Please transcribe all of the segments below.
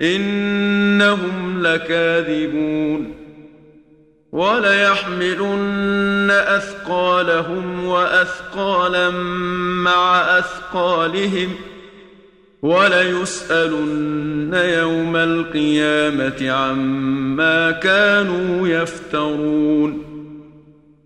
إنهم لكاذبون وليحملن أثقالهم وأثقالا مع أثقالهم وليسألن يوم القيامة عما كانوا يفترون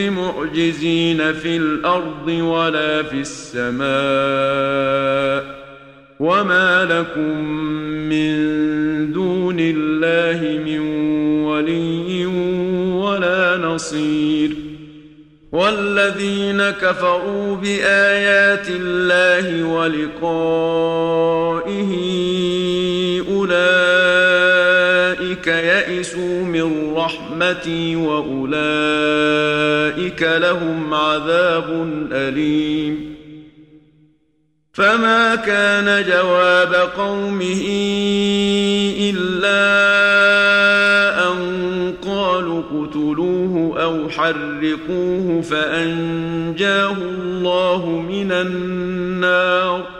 بمعجزين في الأرض ولا في السماء وما لكم من دون الله من ولي ولا نصير والذين كفروا بآيات الله ولقائه أولئك يئسوا من رحمتي واولئك لهم عذاب اليم فما كان جواب قومه الا ان قالوا اقتلوه أو حرقوه فانجاه الله من النار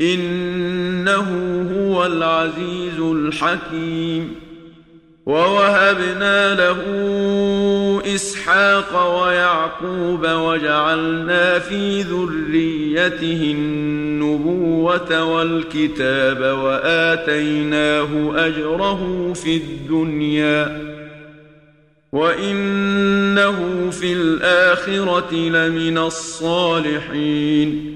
إنه هو العزيز الحكيم. ووهبنا له إسحاق ويعقوب وجعلنا في ذريته النبوة والكتاب وآتيناه أجره في الدنيا. وإنه في الآخرة لمن الصالحين.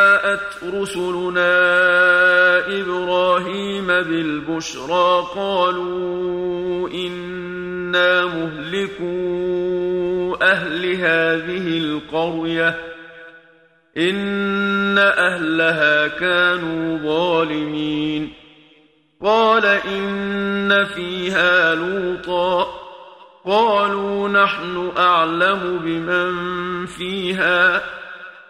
جاءت رسلنا إبراهيم بالبشرى قالوا إنا مهلكو أهل هذه القرية إن أهلها كانوا ظالمين. قال إن فيها لوطا قالوا نحن أعلم بمن فيها.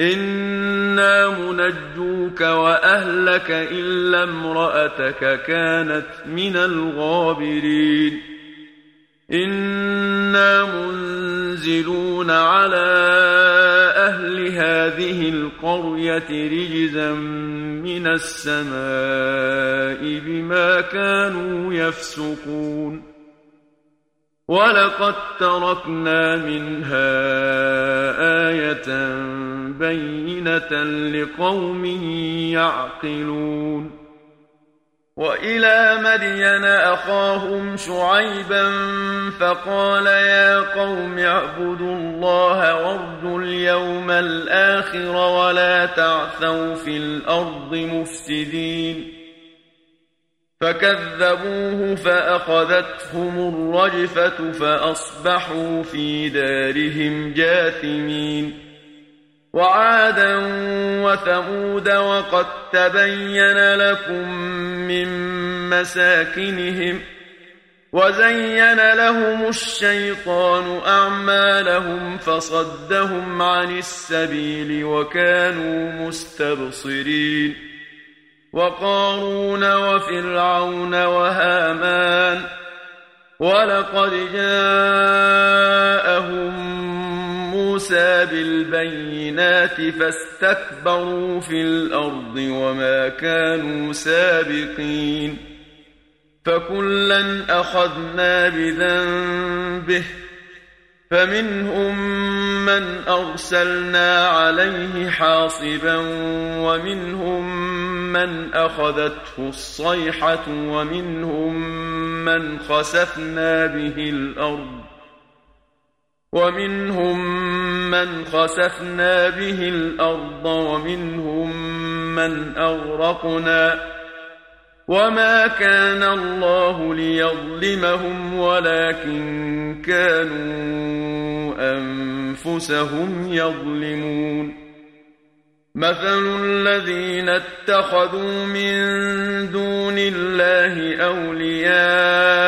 إنا منجوك وأهلك إلا امرأتك كانت من الغابرين. إنا منزلون على أهل هذه القرية رجزا من السماء بما كانوا يفسقون. ولقد تركنا منها آية بينة لقوم يعقلون وإلى مدين أخاهم شعيبا فقال يا قوم اعبدوا الله وارجوا اليوم الآخر ولا تعثوا في الأرض مفسدين فكذبوه فأخذتهم الرجفة فأصبحوا في دارهم جاثمين وعادا وثمود وقد تبين لكم من مساكنهم وزين لهم الشيطان أعمالهم فصدهم عن السبيل وكانوا مستبصرين وقارون وفرعون وهامان ولقد جاءهم موسى بالبينات فاستكبروا في الأرض وما كانوا سابقين فكلا أخذنا بذنبه فمنهم من أرسلنا عليه حاصبا ومنهم من أخذته الصيحة ومنهم من خسفنا به الأرض ومنهم من خسفنا به الأرض ومنهم من أغرقنا وما كان الله ليظلمهم ولكن كانوا أنفسهم يظلمون مثل الذين اتخذوا من دون الله أولياء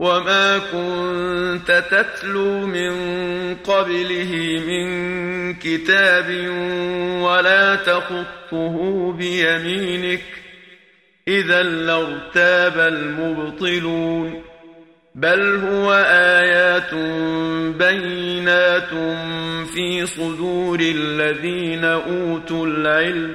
وما كنت تتلو من قبله من كتاب ولا تخط تخطه بيمينك إذا لارتاب المبطلون بل هو آيات بينات في صدور الذين أوتوا العلم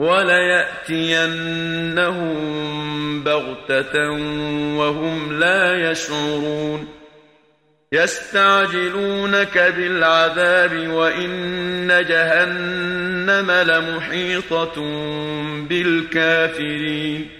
وليأتينهم بغتة وهم لا يشعرون. يستعجلونك بالعذاب وإن جهنم لمحيطة بالكافرين.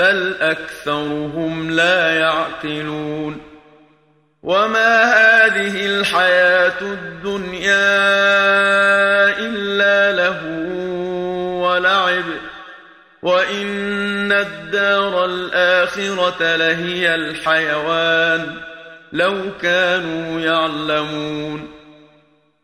بل أكثرهم لا يعقلون وما هذه الحياة الدنيا إلا له ولعب وإن الدار الآخرة لهي الحيوان لو كانوا يعلمون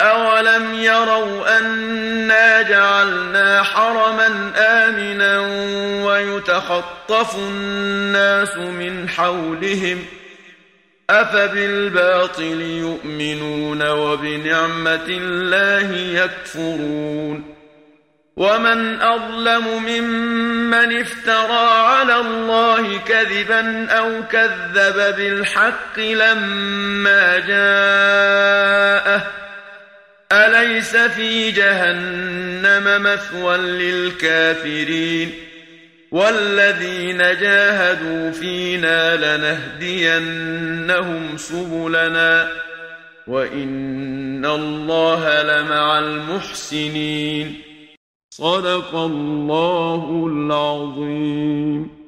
أولم يروا أنا جعلنا حرما آمنا ويتخطف الناس من حولهم أفبالباطل يؤمنون وبنعمة الله يكفرون ومن أظلم ممن افترى على الله كذبا أو كذب بالحق لما جاءه أليس في جهنم مثوى للكافرين والذين جاهدوا فينا لنهدينهم سبلنا وإن الله لمع المحسنين. صدق الله العظيم.